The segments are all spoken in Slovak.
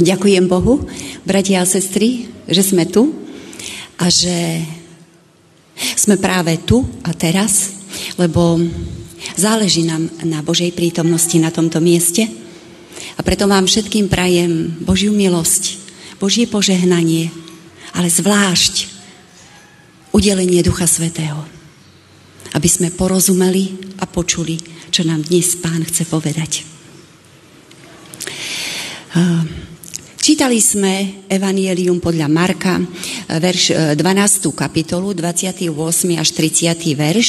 Ďakujem Bohu, bratia a sestry, že sme tu a že sme práve tu a teraz, lebo záleží nám na Božej prítomnosti na tomto mieste a preto vám všetkým prajem Božiu milosť, Božie požehnanie, ale zvlášť udelenie Ducha Svetého, aby sme porozumeli a počuli, čo nám dnes Pán chce povedať. Uh, Čítali sme Evangelium podľa Marka, e, verš 12. E, kapitolu, 28. až 30. verš,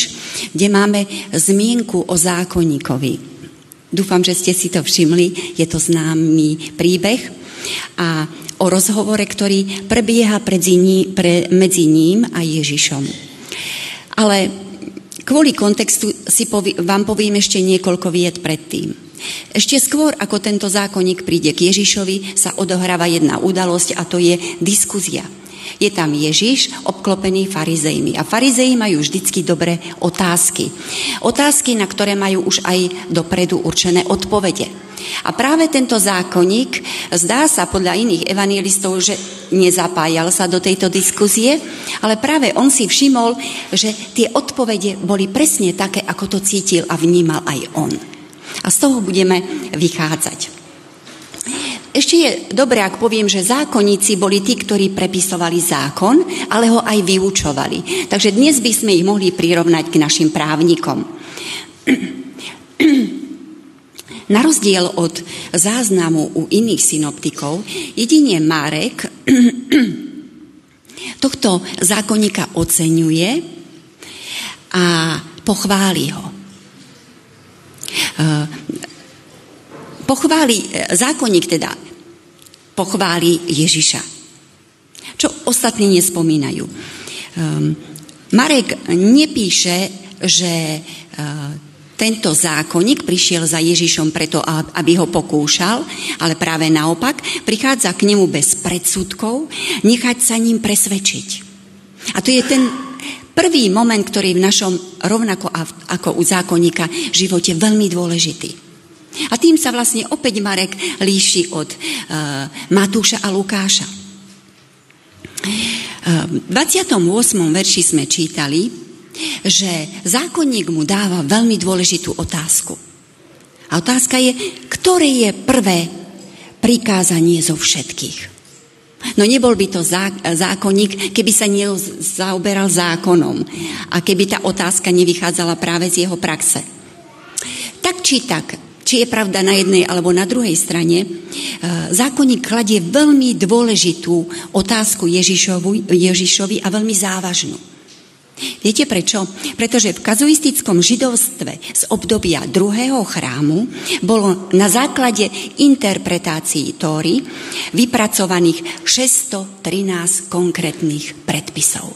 kde máme zmienku o zákonníkovi. Dúfam, že ste si to všimli, je to známy príbeh a o rozhovore, ktorý prebieha ní, medzi ním a Ježišom. Ale kvôli kontextu si vám poviem ešte niekoľko vied predtým. Ešte skôr, ako tento zákonník príde k Ježišovi, sa odohráva jedna udalosť a to je diskuzia. Je tam Ježiš obklopený farizejmi. A farizeji majú vždycky dobré otázky. Otázky, na ktoré majú už aj dopredu určené odpovede. A práve tento zákonník, zdá sa podľa iných evangelistov, že nezapájal sa do tejto diskuzie, ale práve on si všimol, že tie odpovede boli presne také, ako to cítil a vnímal aj on. A z toho budeme vychádzať. Ešte je dobré, ak poviem, že zákonníci boli tí, ktorí prepisovali zákon, ale ho aj vyučovali. Takže dnes by sme ich mohli prirovnať k našim právnikom. Na rozdiel od záznamu u iných synoptikov, jedine Marek tohto zákonníka oceňuje a pochváli ho. Eh, pochváli, eh, zákonník teda pochváli Ježiša. Čo ostatní nespomínajú. Ehm, Marek nepíše, že eh, tento zákonník prišiel za Ježišom preto, aby ho pokúšal, ale práve naopak prichádza k nemu bez predsudkov, nechať sa ním presvedčiť. A to je ten Prvý moment, ktorý je v našom, rovnako ako u zákonníka, živote veľmi dôležitý. A tým sa vlastne opäť Marek líši od uh, Matúša a Lukáša. Uh, v 28. verši sme čítali, že zákonník mu dáva veľmi dôležitú otázku. A otázka je, ktoré je prvé prikázanie zo všetkých. No nebol by to zákonník, keby sa nezaoberal zákonom a keby tá otázka nevychádzala práve z jeho praxe. Tak či tak, či je pravda na jednej alebo na druhej strane, e, zákonník kladie veľmi dôležitú otázku Ježišovi, a veľmi závažnú. Viete prečo? Pretože v kazuistickom židovstve z obdobia druhého chrámu bolo na základe interpretácií Tóry vypracovaných 613 konkrétnych predpisov.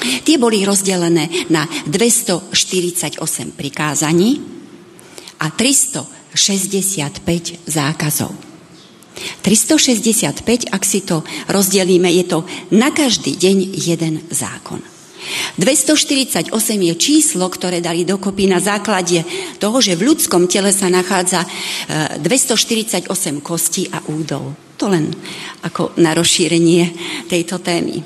Tie boli rozdelené na 248 prikázaní a 365 zákazov. 365, ak si to rozdelíme, je to na každý deň jeden zákon. 248 je číslo, ktoré dali dokopy na základe toho, že v ľudskom tele sa nachádza 248 e, kostí a údov. To len ako na rozšírenie tejto témy. E,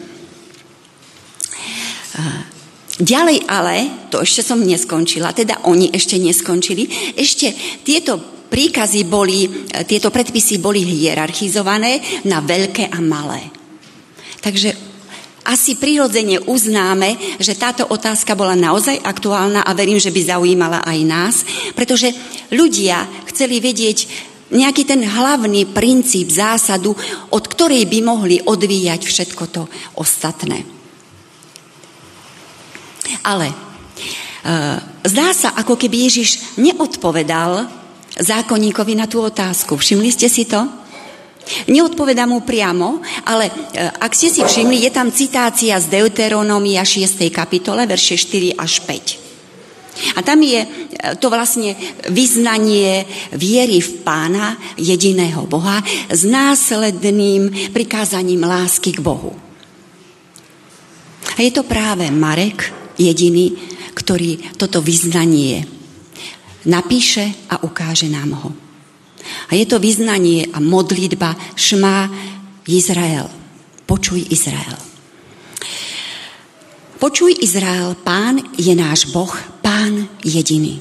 ďalej ale, to ešte som neskončila, teda oni ešte neskončili, ešte tieto príkazy boli, e, tieto predpisy boli hierarchizované na veľké a malé. Takže asi prirodzene uznáme, že táto otázka bola naozaj aktuálna a verím, že by zaujímala aj nás, pretože ľudia chceli vedieť nejaký ten hlavný princíp, zásadu, od ktorej by mohli odvíjať všetko to ostatné. Ale e, zdá sa, ako keby Ježiš neodpovedal zákonníkovi na tú otázku. Všimli ste si to? Neodpovedá mu priamo, ale e, ak ste si všimli, je tam citácia z Deuteronomia 6. kapitole, verše 4 až 5. A tam je e, to vlastne vyznanie viery v pána, jediného Boha, s následným prikázaním lásky k Bohu. A je to práve Marek, jediný, ktorý toto vyznanie napíše a ukáže nám ho. A je to vyznanie a modlitba Šma Izrael. Počuj Izrael. Počuj Izrael, pán je náš Boh, pán jediný.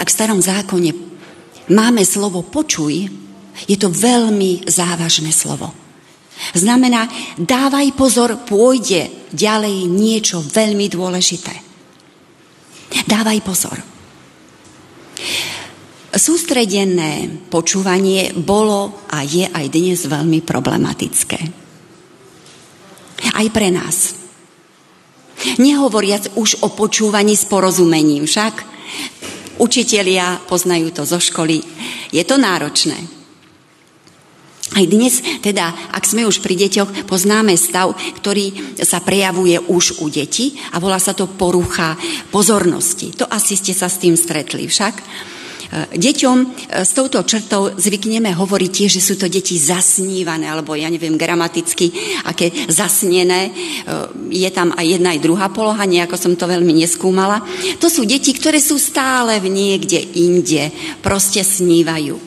Ak v starom zákone máme slovo počuj, je to veľmi závažné slovo. Znamená, dávaj pozor, pôjde ďalej niečo veľmi dôležité. Dávaj pozor. Sústredené počúvanie bolo a je aj dnes veľmi problematické. Aj pre nás. Nehovoriac už o počúvaní s porozumením, však učitelia poznajú to zo školy. Je to náročné. Aj dnes, teda, ak sme už pri deťoch, poznáme stav, ktorý sa prejavuje už u detí a volá sa to porucha pozornosti. To asi ste sa s tým stretli však. Deťom e, s touto črtou zvykneme hovoriť tiež, že sú to deti zasnívané, alebo ja neviem gramaticky, aké zasnené. E, je tam aj jedna, aj druhá poloha, nejako som to veľmi neskúmala. To sú deti, ktoré sú stále v niekde inde, proste snívajú.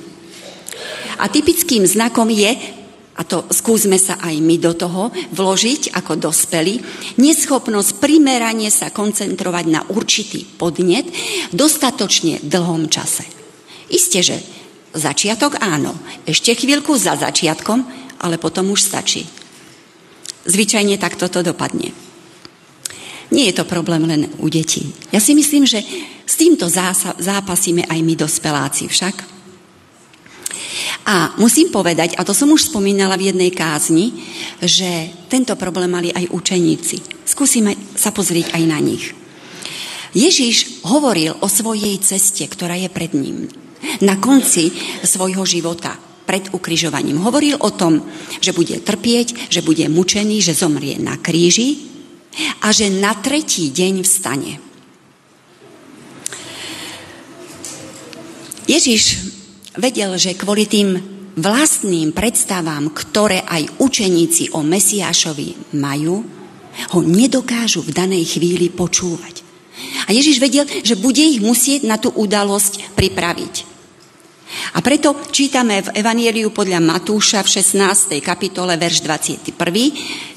A typickým znakom je, a to skúsme sa aj my do toho vložiť ako dospelí, neschopnosť primerane sa koncentrovať na určitý podnet v dostatočne dlhom čase. Isté, že začiatok áno, ešte chvíľku za začiatkom, ale potom už stačí. Zvyčajne takto to dopadne. Nie je to problém len u detí. Ja si myslím, že s týmto zápasíme aj my dospeláci však. A musím povedať, a to som už spomínala v jednej kázni, že tento problém mali aj učeníci. Skúsime sa pozrieť aj na nich. Ježiš hovoril o svojej ceste, ktorá je pred ním. Na konci svojho života, pred ukrižovaním. Hovoril o tom, že bude trpieť, že bude mučený, že zomrie na kríži a že na tretí deň vstane. Ježiš vedel, že kvôli tým vlastným predstavám, ktoré aj učeníci o Mesiášovi majú, ho nedokážu v danej chvíli počúvať. A Ježiš vedel, že bude ich musieť na tú udalosť pripraviť. A preto čítame v Evanieliu podľa Matúša v 16. kapitole, verš 21.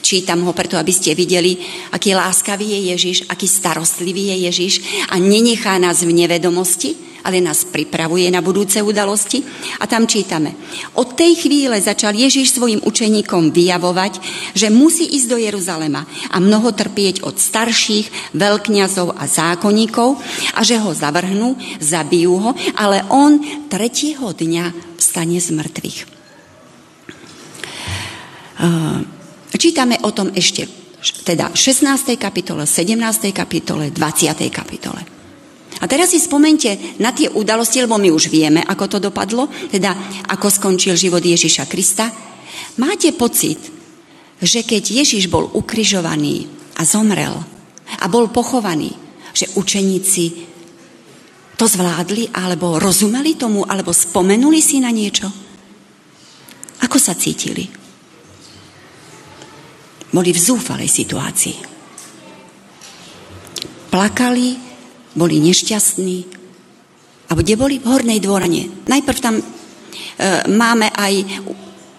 Čítam ho preto, aby ste videli, aký láskavý je Ježiš, aký starostlivý je Ježiš a nenechá nás v nevedomosti, ale nás pripravuje na budúce udalosti. A tam čítame. Od tej chvíle začal Ježiš svojim učeníkom vyjavovať, že musí ísť do Jeruzalema a mnoho trpieť od starších, veľkňazov a zákonníkov a že ho zavrhnú, zabijú ho, ale on tretieho dňa vstane z mŕtvych. Čítame o tom ešte teda 16. kapitole, 17. kapitole, 20. kapitole. A teraz si spomente na tie udalosti, lebo my už vieme, ako to dopadlo, teda ako skončil život Ježiša Krista. Máte pocit, že keď Ježiš bol ukrižovaný a zomrel a bol pochovaný, že učeníci to zvládli, alebo rozumeli tomu, alebo spomenuli si na niečo? Ako sa cítili? Boli v zúfalej situácii. Plakali, boli nešťastní. A kde boli? V Hornej dvorane. Najprv tam e, máme aj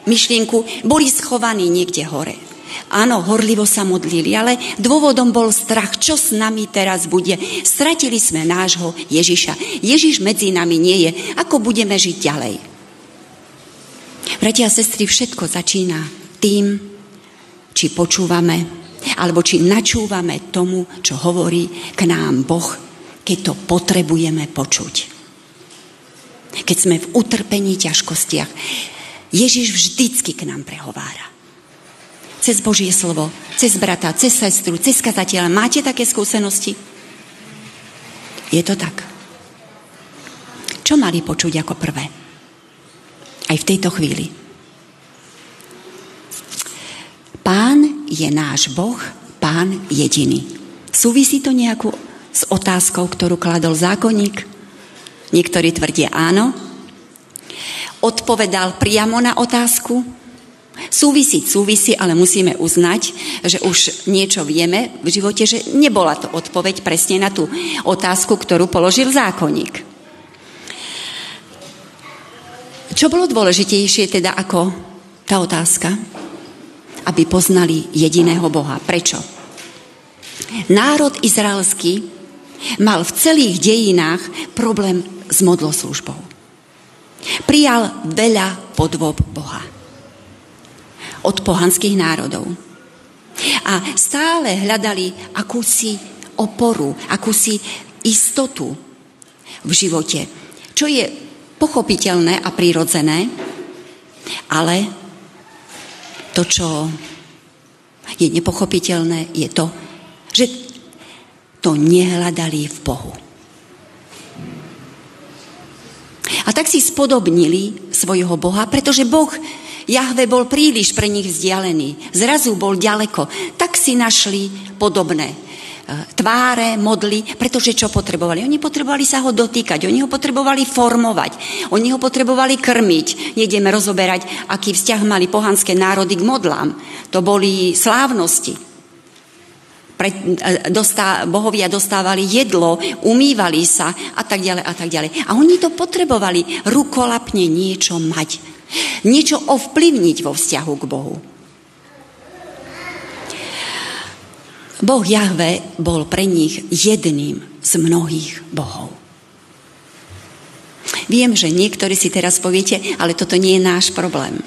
myšlienku, boli schovaní niekde hore. Áno, horlivo sa modlili, ale dôvodom bol strach, čo s nami teraz bude. Stratili sme nášho Ježiša. Ježiš medzi nami nie je. Ako budeme žiť ďalej? Bratia a sestry, všetko začína tým, či počúvame, alebo či načúvame tomu, čo hovorí k nám Boh keď to potrebujeme počuť. Keď sme v utrpení ťažkostiach, Ježiš vždycky k nám prehovára. Cez Božie slovo, cez brata, cez sestru, cez kazateľa. Máte také skúsenosti? Je to tak. Čo mali počuť ako prvé? Aj v tejto chvíli. Pán je náš Boh, pán jediný. Súvisí to nejakú s otázkou, ktorú kladol zákonník? Niektorí tvrdia áno. Odpovedal priamo na otázku? Súvisí, súvisí, ale musíme uznať, že už niečo vieme v živote, že nebola to odpoveď presne na tú otázku, ktorú položil zákonník. Čo bolo dôležitejšie teda ako tá otázka? Aby poznali jediného Boha. Prečo? Národ izraelský mal v celých dejinách problém s modloslužbou. Prijal veľa podvob Boha od pohanských národov. A stále hľadali akúsi oporu, akúsi istotu v živote, čo je pochopiteľné a prirodzené, ale to, čo je nepochopiteľné, je to, že to nehľadali v Bohu. A tak si spodobnili svojho Boha, pretože Boh Jahve bol príliš pre nich vzdialený. Zrazu bol ďaleko. Tak si našli podobné tváre, modly, pretože čo potrebovali? Oni potrebovali sa ho dotýkať, oni ho potrebovali formovať, oni ho potrebovali krmiť. Nejdeme rozoberať, aký vzťah mali pohanské národy k modlám. To boli slávnosti. Pre, e, dostá, bohovia dostávali jedlo, umývali sa a tak ďalej a tak ďalej. A oni to potrebovali rukolapne niečo mať. Niečo ovplyvniť vo vzťahu k Bohu. Boh Jahve bol pre nich jedným z mnohých bohov. Viem, že niektorí si teraz poviete, ale toto nie je náš problém.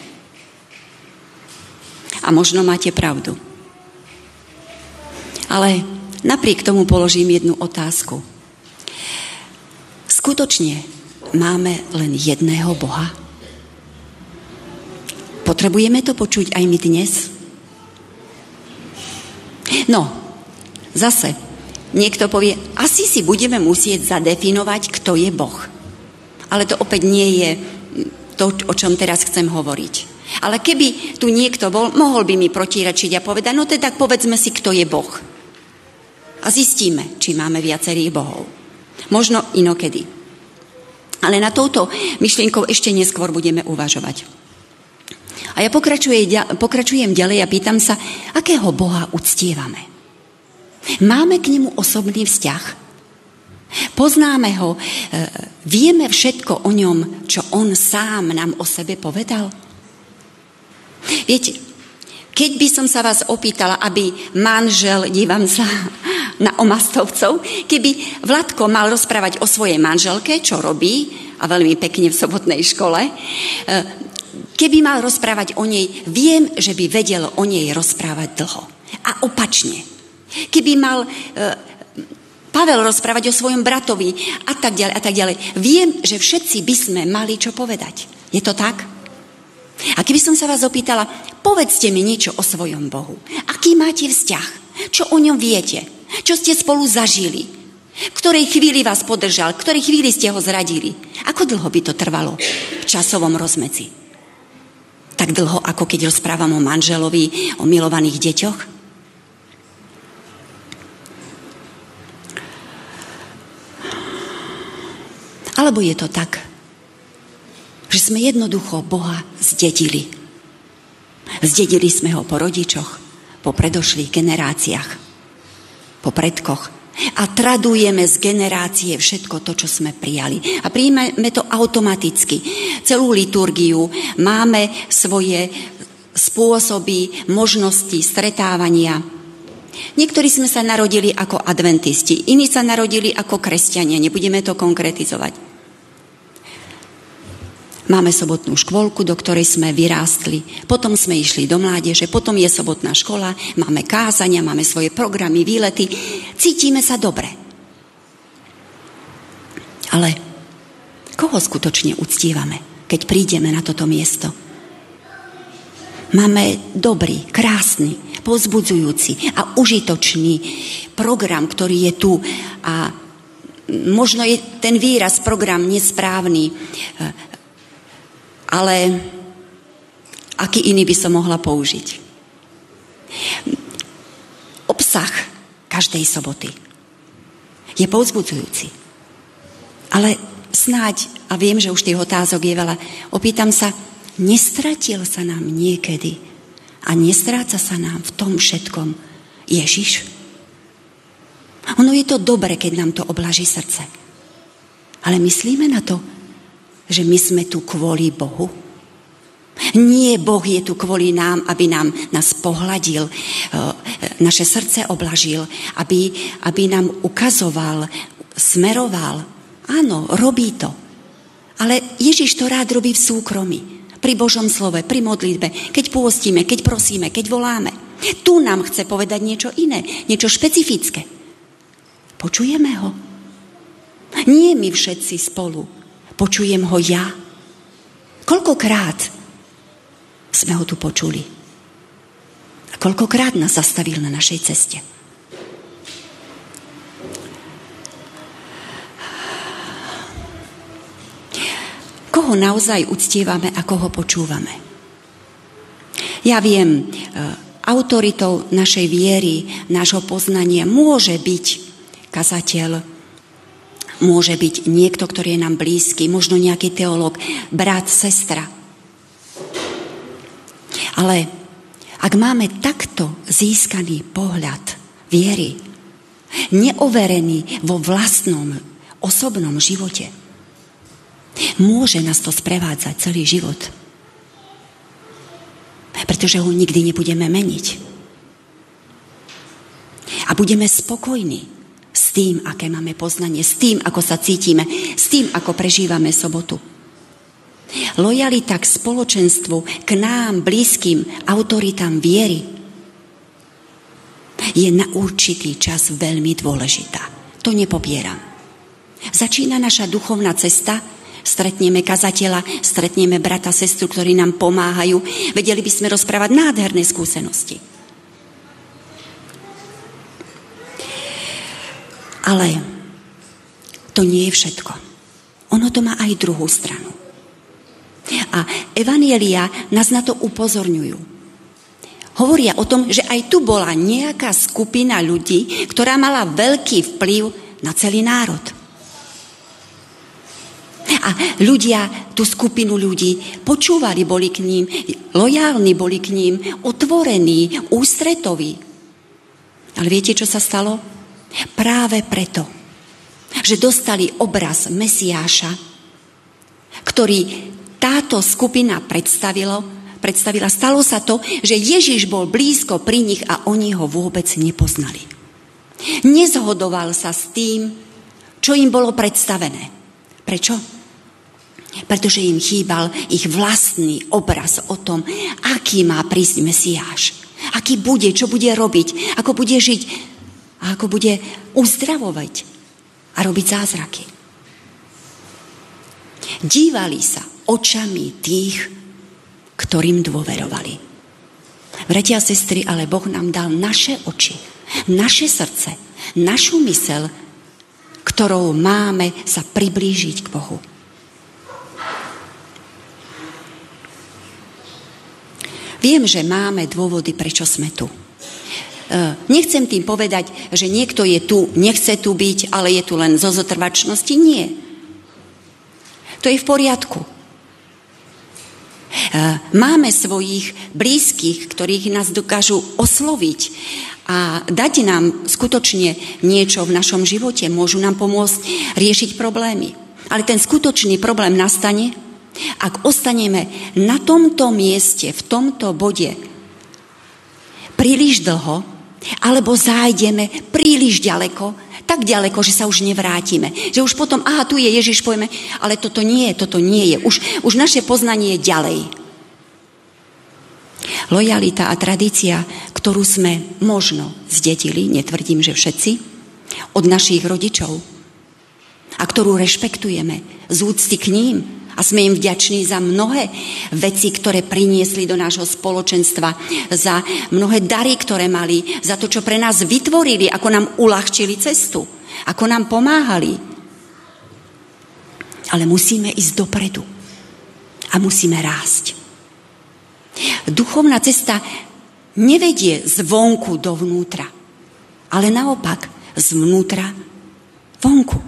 A možno máte pravdu. Ale napriek tomu položím jednu otázku. Skutočne máme len jedného Boha? Potrebujeme to počuť aj my dnes? No, Zase, niekto povie, asi si budeme musieť zadefinovať, kto je Boh. Ale to opäť nie je to, o čom teraz chcem hovoriť. Ale keby tu niekto bol, mohol by mi protirečiť a povedať, no teda povedzme si, kto je Boh. A zistíme, či máme viacerých bohov. Možno inokedy. Ale na touto myšlienkou ešte neskôr budeme uvažovať. A ja pokračujem ďalej a pýtam sa, akého Boha uctievame. Máme k nemu osobný vzťah. Poznáme ho, e, vieme všetko o ňom, čo on sám nám o sebe povedal. Viete, keď by som sa vás opýtala, aby manžel, dívam sa na omastovcov, keby Vladko mal rozprávať o svojej manželke, čo robí, a veľmi pekne v sobotnej škole, e, keby mal rozprávať o nej, viem, že by vedel o nej rozprávať dlho. A opačne. Keby mal e, Pavel rozprávať o svojom bratovi a tak ďalej a tak ďalej. Viem, že všetci by sme mali čo povedať. Je to tak? A keby som sa vás opýtala, povedzte mi niečo o svojom Bohu. Aký máte vzťah? Čo o ňom viete? Čo ste spolu zažili? V ktorej chvíli vás podržal? V ktorej chvíli ste ho zradili? Ako dlho by to trvalo v časovom rozmedzi? Tak dlho, ako keď rozprávam o manželovi, o milovaných deťoch? Alebo je to tak, že sme jednoducho Boha zdedili. Zdedili sme ho po rodičoch, po predošlých generáciách, po predkoch. A tradujeme z generácie všetko to, čo sme prijali. A príjmeme to automaticky. Celú liturgiu máme svoje spôsoby, možnosti stretávania. Niektorí sme sa narodili ako adventisti, iní sa narodili ako kresťania, nebudeme to konkretizovať. Máme sobotnú škôlku, do ktorej sme vyrástli. Potom sme išli do mládeže, potom je sobotná škola, máme kázania, máme svoje programy, výlety. Cítime sa dobre. Ale koho skutočne uctívame, keď prídeme na toto miesto? Máme dobrý, krásny, pozbudzujúci a užitočný program, ktorý je tu a možno je ten výraz program nesprávny, ale aký iný by som mohla použiť? Obsah každej soboty je povzbudzujúci. Ale snáď, a viem, že už tých otázok je veľa, opýtam sa, nestratil sa nám niekedy a nestráca sa nám v tom všetkom Ježiš? Ono je to dobre, keď nám to oblaží srdce. Ale myslíme na to, že my sme tu kvôli Bohu? Nie, Boh je tu kvôli nám, aby nám nás pohľadil, e, naše srdce oblažil, aby, aby nám ukazoval, smeroval. Áno, robí to. Ale Ježiš to rád robí v súkromí. Pri Božom slove, pri modlitbe, keď pôstime, keď prosíme, keď voláme. Tu nám chce povedať niečo iné, niečo špecifické. Počujeme ho? Nie my všetci spolu. Počujem ho ja. Koľkokrát sme ho tu počuli. A koľkokrát nás zastavil na našej ceste. Koho naozaj uctievame a koho počúvame? Ja viem, e, autoritou našej viery, nášho poznania môže byť kazateľ, môže byť niekto, ktorý je nám blízky, možno nejaký teológ, brat, sestra – ale ak máme takto získaný pohľad viery, neoverený vo vlastnom osobnom živote, môže nás to sprevádzať celý život. Pretože ho nikdy nebudeme meniť. A budeme spokojní s tým, aké máme poznanie, s tým, ako sa cítime, s tým, ako prežívame sobotu. Lojalita k spoločenstvu, k nám blízkym autoritám viery je na určitý čas veľmi dôležitá. To nepopieram. Začína naša duchovná cesta, stretneme kazateľa, stretneme brata, sestru, ktorí nám pomáhajú. Vedeli by sme rozprávať nádherné skúsenosti. Ale to nie je všetko. Ono to má aj druhú stranu. A evanielia nás na to upozorňujú. Hovoria o tom, že aj tu bola nejaká skupina ľudí, ktorá mala veľký vplyv na celý národ. A ľudia, tú skupinu ľudí počúvali, boli k ním, lojálni boli k ním, otvorení, ústretoví. Ale viete, čo sa stalo? Práve preto, že dostali obraz Mesiáša, ktorý táto skupina predstavilo, predstavila, stalo sa to, že Ježiš bol blízko pri nich a oni ho vôbec nepoznali. Nezhodoval sa s tým, čo im bolo predstavené. Prečo? Pretože im chýbal ich vlastný obraz o tom, aký má prísť Mesiáš. Aký bude, čo bude robiť, ako bude žiť a ako bude uzdravovať a robiť zázraky. Dívali sa očami tých, ktorým dôverovali. Bratia a sestry, ale Boh nám dal naše oči, naše srdce, našu mysel, ktorou máme sa priblížiť k Bohu. Viem, že máme dôvody, prečo sme tu. E, nechcem tým povedať, že niekto je tu, nechce tu byť, ale je tu len zo zotrvačnosti. Nie. To je v poriadku. Eh, máme svojich blízkych, ktorých nás dokážu osloviť a dať nám skutočne niečo v našom živote, môžu nám pomôcť riešiť problémy. Ale ten skutočný problém nastane, ak ostaneme na tomto mieste, v tomto bode príliš dlho, alebo zájdeme príliš ďaleko, tak ďaleko, že sa už nevrátime. Že už potom, aha, tu je Ježiš, pojme, ale toto nie, toto nie je. Už, už naše poznanie je ďalej. Lojalita a tradícia, ktorú sme možno zdedili, netvrdím, že všetci, od našich rodičov a ktorú rešpektujeme z úcty k ním a sme im vďační za mnohé veci, ktoré priniesli do nášho spoločenstva, za mnohé dary, ktoré mali, za to, čo pre nás vytvorili, ako nám uľahčili cestu, ako nám pomáhali. Ale musíme ísť dopredu a musíme rásť. Duchovná cesta nevedie zvonku dovnútra, ale naopak zvnútra vonku.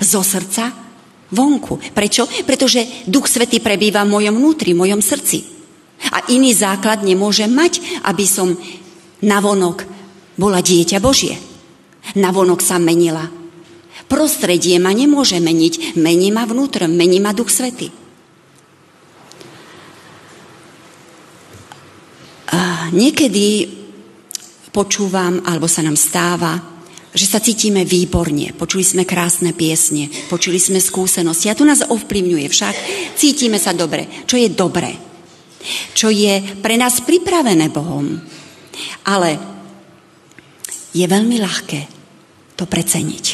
Zo srdca vonku. Prečo? Pretože Duch Svetý prebýva v mojom vnútri, v mojom srdci. A iný základ nemôže mať, aby som navonok bola dieťa Božie. Navonok sa menila Prostredie ma nemôže meniť, mení ma vnútro, mení ma Duch Svety. A niekedy počúvam, alebo sa nám stáva, že sa cítime výborne. Počuli sme krásne piesne, počuli sme skúsenosti a to nás ovplyvňuje však. Cítime sa dobre. Čo je dobre? Čo je pre nás pripravené Bohom. Ale je veľmi ľahké to preceniť.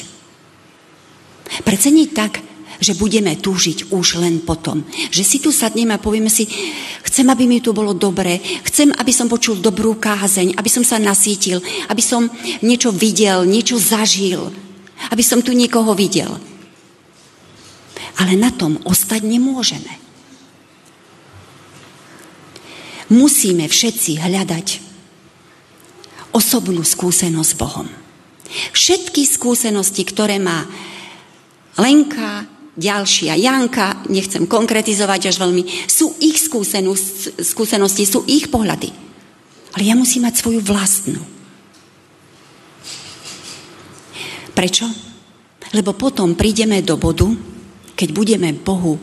Preceniť tak, že budeme túžiť už len potom. Že si tu sadneme a povieme si, chcem, aby mi tu bolo dobre, chcem, aby som počul dobrú kázeň, aby som sa nasítil, aby som niečo videl, niečo zažil, aby som tu niekoho videl. Ale na tom ostať nemôžeme. Musíme všetci hľadať osobnú skúsenosť s Bohom. Všetky skúsenosti, ktoré má Lenka, ďalšia Janka, nechcem konkretizovať až veľmi, sú ich skúsenosti, sú ich pohľady. Ale ja musím mať svoju vlastnú. Prečo? Lebo potom prídeme do bodu, keď budeme Bohu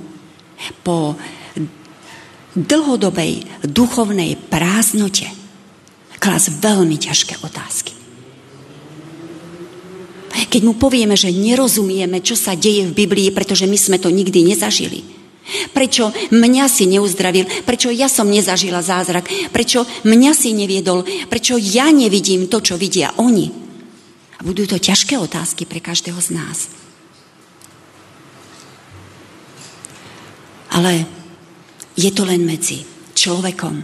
po dlhodobej duchovnej prázdnote klas veľmi ťažké otázky. Keď mu povieme, že nerozumieme, čo sa deje v Biblii, pretože my sme to nikdy nezažili. Prečo mňa si neuzdravil? Prečo ja som nezažila zázrak? Prečo mňa si neviedol? Prečo ja nevidím to, čo vidia oni? A budú to ťažké otázky pre každého z nás. Ale je to len medzi človekom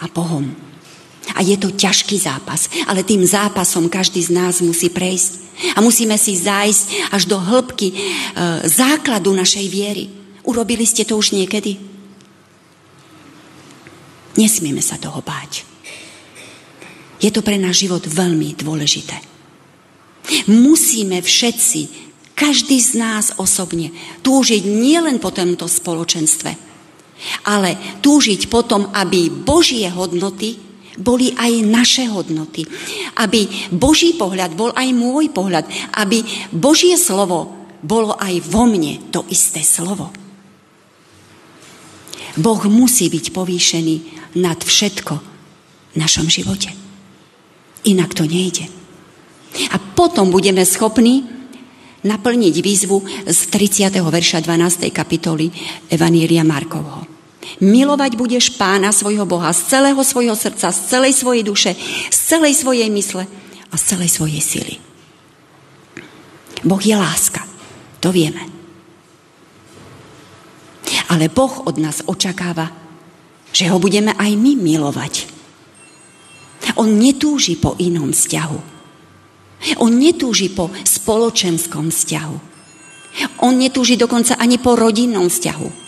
a Bohom. A je to ťažký zápas, ale tým zápasom každý z nás musí prejsť. A musíme si zájsť až do hĺbky e, základu našej viery. Urobili ste to už niekedy? Nesmieme sa toho báť. Je to pre náš život veľmi dôležité. Musíme všetci, každý z nás osobne, túžiť nielen po tomto spoločenstve, ale túžiť potom, aby Božie hodnoty boli aj naše hodnoty. Aby Boží pohľad bol aj môj pohľad. Aby Božie slovo bolo aj vo mne to isté slovo. Boh musí byť povýšený nad všetko v našom živote. Inak to nejde. A potom budeme schopní naplniť výzvu z 30. verša 12. kapitoly Evanília Markovho. Milovať budeš pána svojho Boha z celého svojho srdca, z celej svojej duše, z celej svojej mysle a z celej svojej sily. Boh je láska. To vieme. Ale Boh od nás očakáva, že ho budeme aj my milovať. On netúži po inom vzťahu. On netúži po spoločenskom vzťahu. On netúži dokonca ani po rodinnom vzťahu.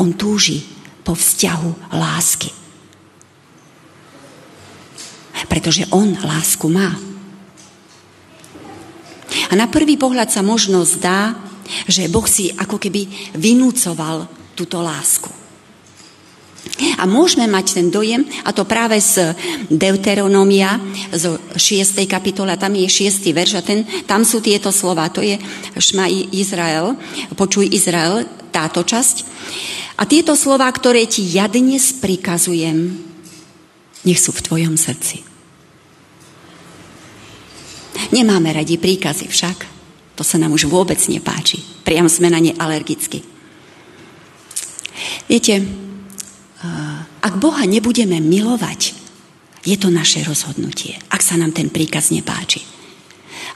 On túži po vzťahu lásky. Pretože on lásku má. A na prvý pohľad sa možno zdá, že Boh si ako keby vynúcoval túto lásku. A môžeme mať ten dojem, a to práve z Deuteronomia, zo 6. kapitola, tam je 6. verš a ten, tam sú tieto slova, to je Šma Izrael, počuj Izrael, táto časť. A tieto slova, ktoré ti ja dnes prikazujem, nech sú v tvojom srdci. Nemáme radi príkazy však. To sa nám už vôbec nepáči. Priam sme na ne alergicky. Viete, ak Boha nebudeme milovať, je to naše rozhodnutie, ak sa nám ten príkaz nepáči.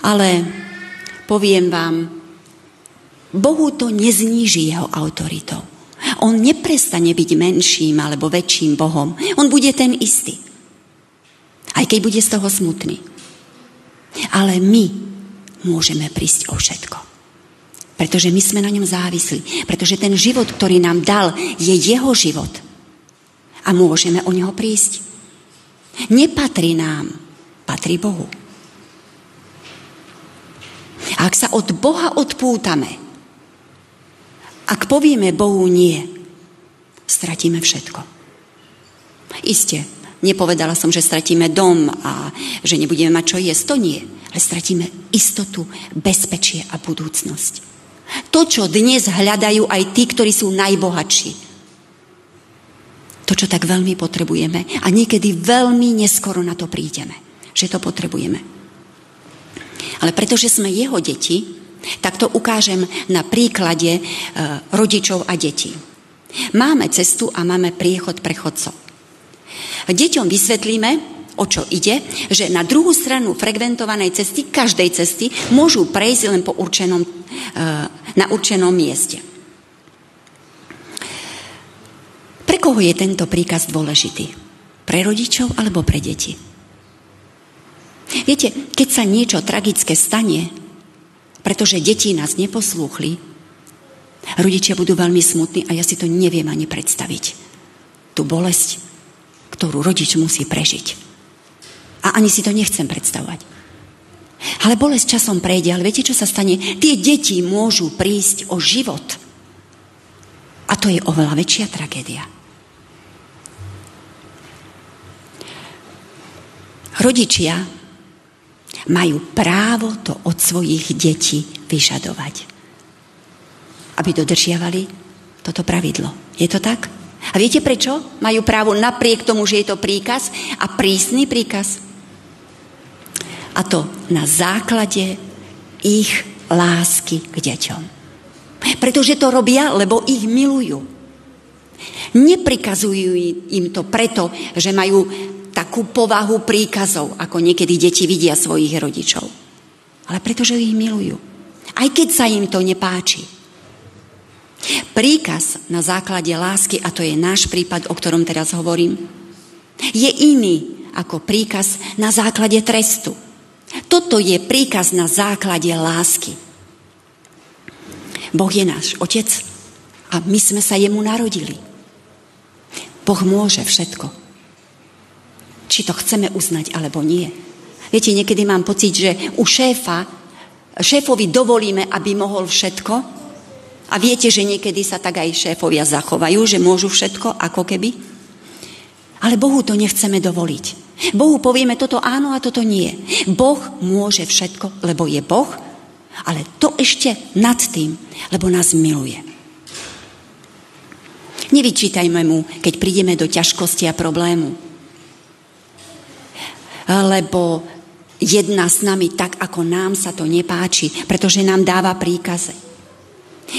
Ale poviem vám, Bohu to nezníži jeho autoritou. On neprestane byť menším alebo väčším Bohom. On bude ten istý. Aj keď bude z toho smutný. Ale my môžeme prísť o všetko. Pretože my sme na ňom závislí. Pretože ten život, ktorý nám dal, je jeho život. A môžeme o neho prísť. Nepatrí nám, patrí Bohu. A ak sa od Boha odpútame, ak povieme Bohu nie, stratíme všetko. Isté, nepovedala som, že stratíme dom a že nebudeme mať čo jesť, to nie. ale stratíme istotu, bezpečie a budúcnosť. To, čo dnes hľadajú aj tí, ktorí sú najbohatší. To, čo tak veľmi potrebujeme a niekedy veľmi neskoro na to prídeme, že to potrebujeme. Ale pretože sme jeho deti, tak to ukážem na príklade e, rodičov a detí. Máme cestu a máme priechod prechodcov. Deťom vysvetlíme, o čo ide, že na druhú stranu frekventovanej cesty, každej cesty, môžu prejsť len po určenom, eh, na určenom mieste. Pre koho je tento príkaz dôležitý? Pre rodičov alebo pre deti? Viete, keď sa niečo tragické stane, pretože deti nás neposlúchli, rodičia budú veľmi smutní a ja si to neviem ani predstaviť. Tú bolesť, ktorú rodič musí prežiť. A ani si to nechcem predstavovať. Ale bolesť časom prejde, ale viete, čo sa stane? Tie deti môžu prísť o život. A to je oveľa väčšia tragédia. Rodičia majú právo to od svojich detí vyžadovať. Aby dodržiavali toto pravidlo. Je to tak? A viete prečo? Majú právo napriek tomu, že je to príkaz a prísny príkaz. A to na základe ich lásky k deťom. Pretože to robia, lebo ich milujú. Neprikazujú im to preto, že majú takú povahu príkazov, ako niekedy deti vidia svojich rodičov. Ale pretože ich milujú. Aj keď sa im to nepáči. Príkaz na základe lásky, a to je náš prípad, o ktorom teraz hovorím, je iný ako príkaz na základe trestu. Toto je príkaz na základe lásky. Boh je náš otec a my sme sa jemu narodili. Boh môže všetko. Či to chceme uznať alebo nie. Viete, niekedy mám pocit, že u šéfa, šéfovi dovolíme, aby mohol všetko. A viete, že niekedy sa tak aj šéfovia zachovajú, že môžu všetko, ako keby. Ale Bohu to nechceme dovoliť. Bohu povieme toto áno a toto nie. Boh môže všetko, lebo je Boh, ale to ešte nad tým, lebo nás miluje. Nevyčítajme mu, keď prídeme do ťažkosti a problému. Lebo jedná s nami tak, ako nám sa to nepáči, pretože nám dáva príkaze.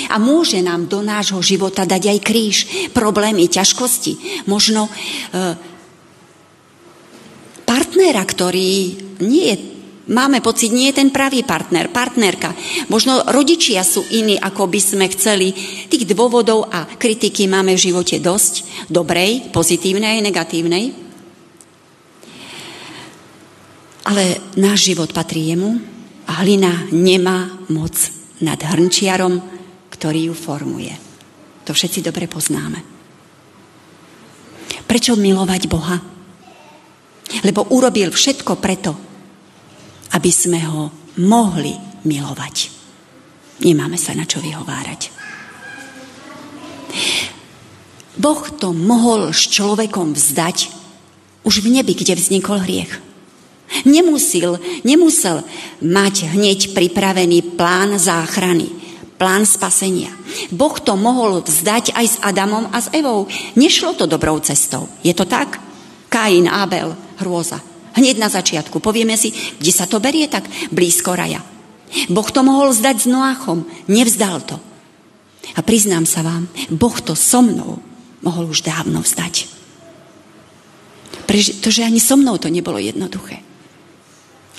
A môže nám do nášho života dať aj kríž, problémy, ťažkosti. Možno e, partnera, ktorý nie je Máme pocit, nie je ten pravý partner, partnerka. Možno rodičia sú iní, ako by sme chceli. Tých dôvodov a kritiky máme v živote dosť. Dobrej, pozitívnej aj negatívnej. Ale náš život patrí jemu a hlina nemá moc nad hrnčiarom, ktorý ju formuje. To všetci dobre poznáme. Prečo milovať Boha? Lebo urobil všetko preto, aby sme ho mohli milovať. Nemáme sa na čo vyhovárať. Boh to mohol s človekom vzdať už v nebi, kde vznikol hriech. Nemusel, nemusel mať hneď pripravený plán záchrany, plán spasenia. Boh to mohol vzdať aj s Adamom a s Evou. Nešlo to dobrou cestou. Je to tak? Kain, Abel, hrôza. Hneď na začiatku. Povieme si, kde sa to berie tak blízko raja. Boh to mohol zdať s Noachom. Nevzdal to. A priznám sa vám, Boh to so mnou mohol už dávno vzdať. Pretože ani so mnou to nebolo jednoduché.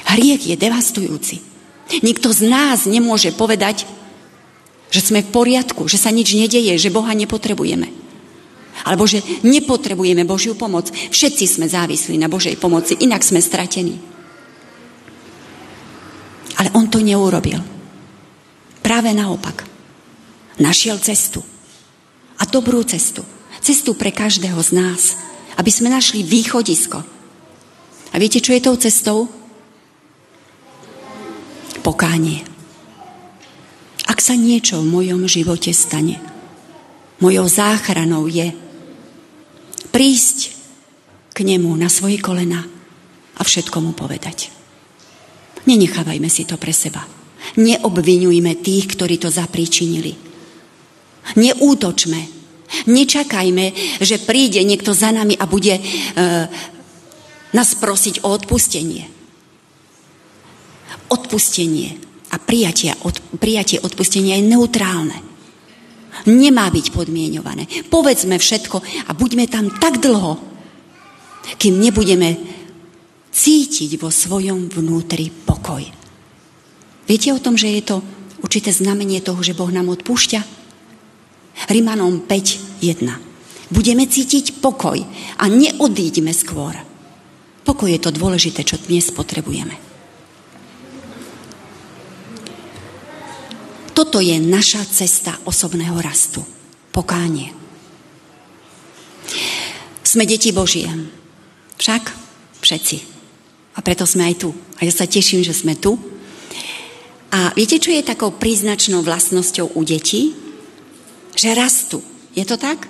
Hriech je devastujúci. Nikto z nás nemôže povedať, že sme v poriadku, že sa nič nedeje, že Boha nepotrebujeme. Alebo že nepotrebujeme Božiu pomoc. Všetci sme závislí na Božej pomoci, inak sme stratení. Ale on to neurobil. Práve naopak. Našiel cestu. A dobrú cestu. Cestu pre každého z nás. Aby sme našli východisko. A viete, čo je tou cestou? Pokánie. Ak sa niečo v mojom živote stane, mojou záchranou je prísť k nemu na svoje kolena a všetko mu povedať. Nenechávajme si to pre seba. Neobvinujme tých, ktorí to zapríčinili. Neútočme. Nečakajme, že príde niekto za nami a bude e, nás prosiť o odpustenie. Odpustenie a prijatie, od, prijatie odpustenia je neutrálne. Nemá byť podmienované. Povedzme všetko a buďme tam tak dlho, kým nebudeme cítiť vo svojom vnútri pokoj. Viete o tom, že je to určité znamenie toho, že Boh nám odpúšťa? Rimanom 5.1. Budeme cítiť pokoj a neodíďme skôr. Pokoj je to dôležité, čo dnes potrebujeme. Toto je naša cesta osobného rastu. Pokánie. Sme deti Božie. Však všetci. A preto sme aj tu. A ja sa teším, že sme tu. A viete, čo je takou príznačnou vlastnosťou u detí? Že rastú. Je to tak?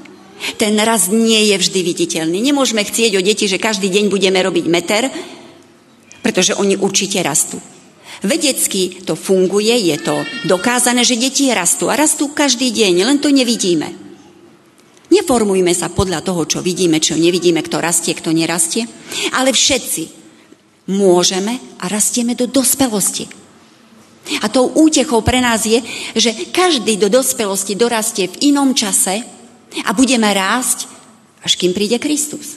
Ten rast nie je vždy viditeľný. Nemôžeme chcieť o deti, že každý deň budeme robiť meter, pretože oni určite rastú. Vedecky to funguje, je to dokázané, že deti rastú a rastú každý deň, len to nevidíme. Neformujme sa podľa toho, čo vidíme, čo nevidíme, kto rastie, kto nerastie, ale všetci môžeme a rastieme do dospelosti. A tou útechou pre nás je, že každý do dospelosti dorastie v inom čase a budeme rásť, až kým príde Kristus.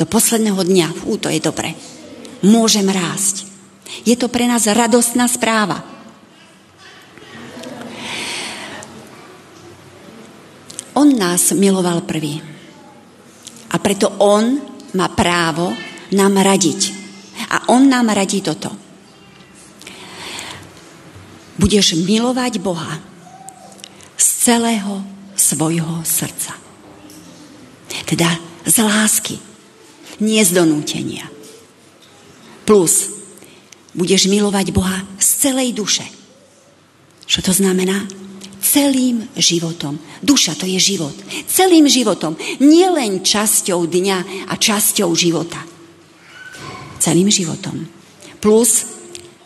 Do posledného dňa, ú, to je dobre. Môžem rásť. Je to pre nás radostná správa. On nás miloval prvý. A preto on má právo nám radiť. A on nám radí toto budeš milovať Boha z celého svojho srdca. Teda z lásky, nie z donútenia. Plus, budeš milovať Boha z celej duše. Čo to znamená? Celým životom. Duša to je život. Celým životom. Nie len časťou dňa a časťou života. Celým životom. Plus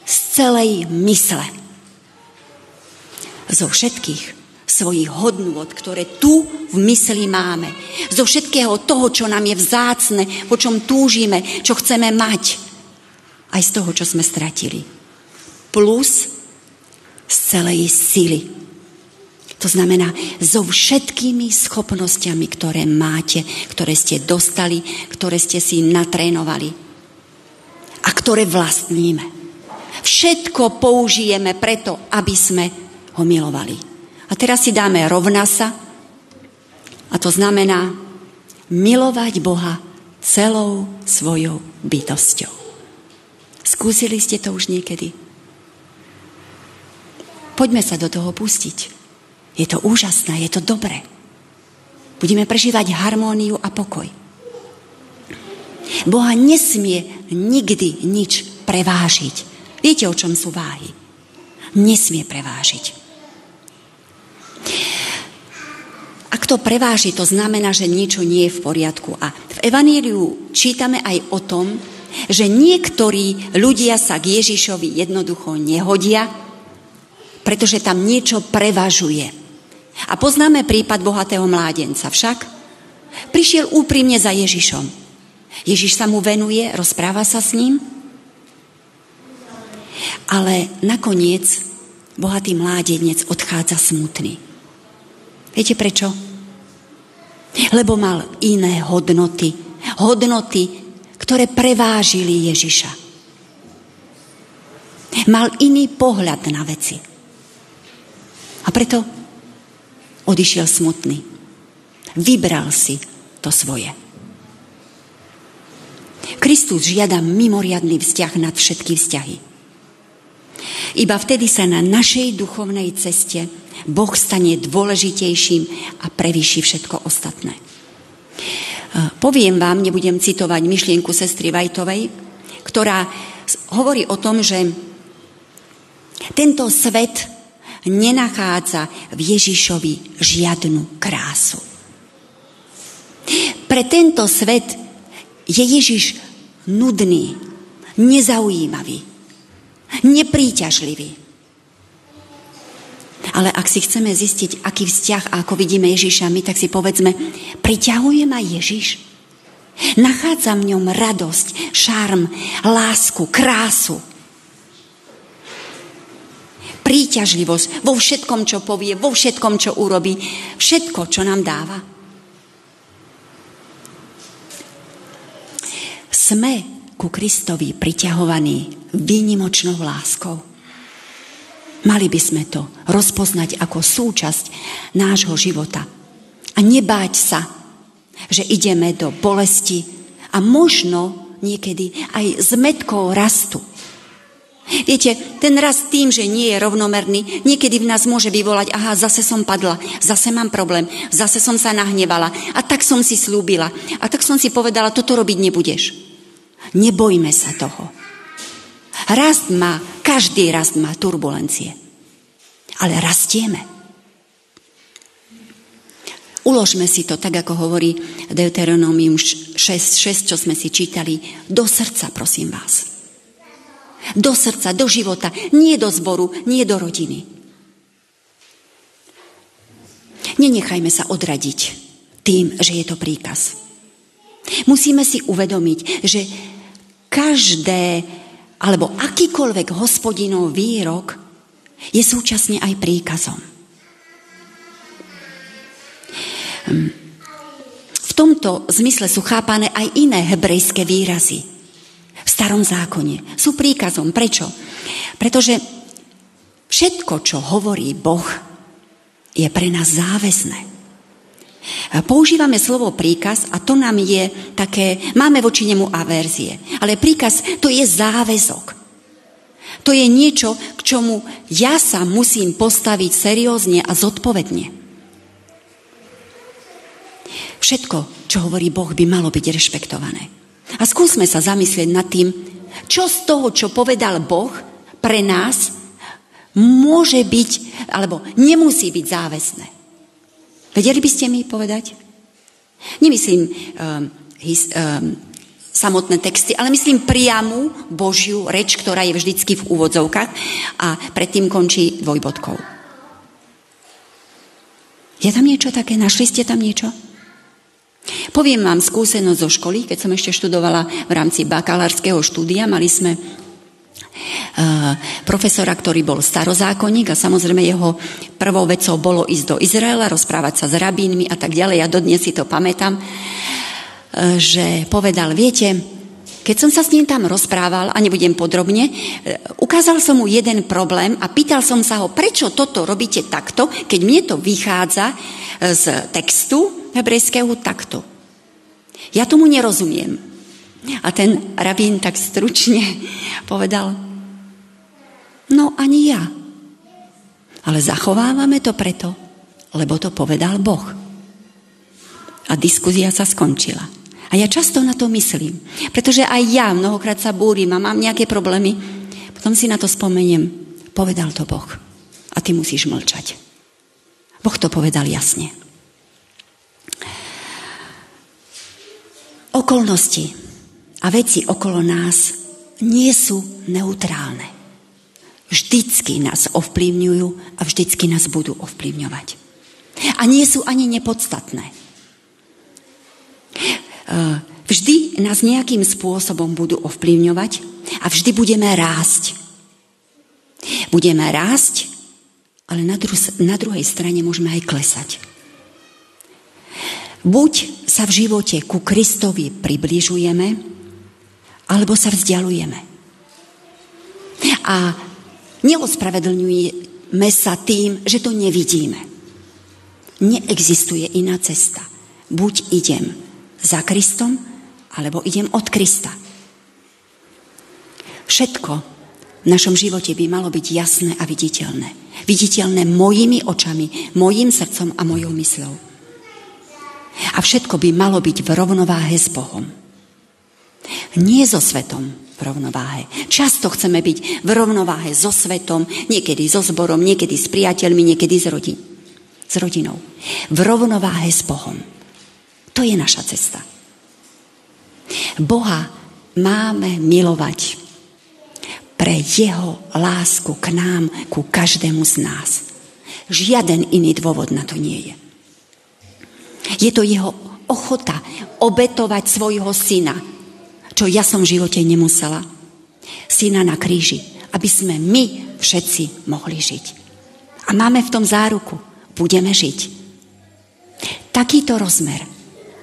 z celej mysle zo všetkých svojich hodnôt, ktoré tu v mysli máme. Zo všetkého toho, čo nám je vzácne, po čom túžime, čo chceme mať. Aj z toho, čo sme stratili. Plus z celej sily. To znamená, so všetkými schopnosťami, ktoré máte, ktoré ste dostali, ktoré ste si natrénovali a ktoré vlastníme. Všetko použijeme preto, aby sme ho milovali. A teraz si dáme rovna sa a to znamená milovať Boha celou svojou bytosťou. Skúsili ste to už niekedy? Poďme sa do toho pustiť. Je to úžasné, je to dobré. Budeme prežívať harmóniu a pokoj. Boha nesmie nikdy nič prevážiť. Viete, o čom sú váhy? Nesmie prevážiť. Ak to preváži, to znamená, že niečo nie je v poriadku. A v Evaníliu čítame aj o tom, že niektorí ľudia sa k Ježišovi jednoducho nehodia, pretože tam niečo prevažuje. A poznáme prípad bohatého mládenca však. Prišiel úprimne za Ježišom. Ježiš sa mu venuje, rozpráva sa s ním, ale nakoniec bohatý mládenec odchádza smutný. Viete prečo? Lebo mal iné hodnoty. Hodnoty, ktoré prevážili Ježiša. Mal iný pohľad na veci. A preto odišiel smutný. Vybral si to svoje. Kristus žiada mimoriadný vzťah nad všetky vzťahy. Iba vtedy sa na našej duchovnej ceste Boh stane dôležitejším a prevýši všetko ostatné. E, poviem vám, nebudem citovať myšlienku sestry Vajtovej, ktorá hovorí o tom, že tento svet nenachádza v Ježišovi žiadnu krásu. Pre tento svet je Ježiš nudný, nezaujímavý. nepríťažlivý. Ale ak si chceme zistiť, aký vzťah a ako vidíme Ježiša my, tak si povedzme, priťahuje ma Ježiš? Nachádzam v ňom radosť, šarm, lásku, krásu. Príťažlivosť vo všetkom, čo povie, vo všetkom, čo urobí, všetko, čo nám dáva. Sme ku Kristovi priťahovaní výnimočnou láskou. Mali by sme to rozpoznať ako súčasť nášho života. A nebáť sa, že ideme do bolesti a možno niekedy aj s metkou rastu. Viete, ten rast tým, že nie je rovnomerný, niekedy v nás môže vyvolať, aha, zase som padla, zase mám problém, zase som sa nahnevala a tak som si slúbila a tak som si povedala, toto robiť nebudeš. Nebojme sa toho. Rast má, každý rast má turbulencie. Ale rastieme. Uložme si to, tak ako hovorí Deuteronomium 6, čo sme si čítali, do srdca, prosím vás. Do srdca, do života, nie do zboru, nie do rodiny. Nenechajme sa odradiť tým, že je to príkaz. Musíme si uvedomiť, že každé alebo akýkoľvek hospodinov výrok je súčasne aj príkazom. V tomto zmysle sú chápané aj iné hebrejské výrazy v starom zákone. Sú príkazom. Prečo? Pretože všetko, čo hovorí Boh, je pre nás záväzné. Používame slovo príkaz a to nám je také, máme voči nemu averzie. Ale príkaz to je záväzok. To je niečo, k čomu ja sa musím postaviť seriózne a zodpovedne. Všetko, čo hovorí Boh, by malo byť rešpektované. A skúsme sa zamyslieť nad tým, čo z toho, čo povedal Boh pre nás, môže byť, alebo nemusí byť záväzné. Vedeli by ste mi povedať? Nemyslím um, his, um, samotné texty, ale myslím priamu Božiu reč, ktorá je vždycky v úvodzovkách a predtým končí dvojbodkou. Je tam niečo také? Našli ste tam niečo? Poviem vám skúsenosť zo školy, keď som ešte študovala v rámci bakalárskeho štúdia, mali sme profesora, ktorý bol starozákonník a samozrejme jeho prvou vecou bolo ísť do Izraela, rozprávať sa s rabínmi a tak ďalej. Ja dodnes si to pamätám, uh, že povedal, viete, keď som sa s ním tam rozprával, a nebudem podrobne, uh, ukázal som mu jeden problém a pýtal som sa ho, prečo toto robíte takto, keď mne to vychádza z textu, hebrejského takto. Ja tomu nerozumiem. A ten rabín tak stručne povedal, no ani ja. Ale zachovávame to preto, lebo to povedal Boh. A diskuzia sa skončila. A ja často na to myslím, pretože aj ja mnohokrát sa búrim a mám nejaké problémy. Potom si na to spomeniem. Povedal to Boh. A ty musíš mlčať. Boh to povedal jasne. Okolnosti a veci okolo nás nie sú neutrálne. Vždycky nás ovplyvňujú a vždycky nás budú ovplyvňovať. A nie sú ani nepodstatné. E, vždy nás nejakým spôsobom budú ovplyvňovať a vždy budeme rásť. Budeme rásť, ale na, dru- na druhej strane môžeme aj klesať. Buď sa v živote ku Kristovi približujeme, alebo sa vzdialujeme. A neospravedlňujeme sa tým, že to nevidíme. Neexistuje iná cesta. Buď idem za Kristom, alebo idem od Krista. Všetko v našom živote by malo byť jasné a viditeľné. Viditeľné mojimi očami, mojim srdcom a mojou mysľou. A všetko by malo byť v rovnováhe s Bohom. Nie so svetom v rovnováhe. Často chceme byť v rovnováhe so svetom, niekedy so zborom, niekedy s priateľmi, niekedy s, rodin, s rodinou. V rovnováhe s Bohom. To je naša cesta. Boha máme milovať pre jeho lásku k nám, ku každému z nás. Žiaden iný dôvod na to nie je. Je to jeho ochota obetovať svojho syna, čo ja som v živote nemusela. Syna na kríži, aby sme my všetci mohli žiť. A máme v tom záruku. Budeme žiť. Takýto rozmer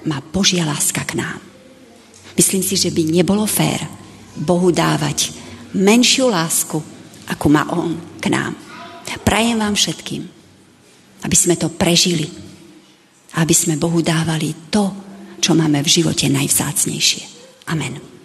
má Božia láska k nám. Myslím si, že by nebolo fér Bohu dávať menšiu lásku, ako má On k nám. Prajem vám všetkým, aby sme to prežili. Aby sme Bohu dávali to, čo máme v živote najvzácnejšie. Amen.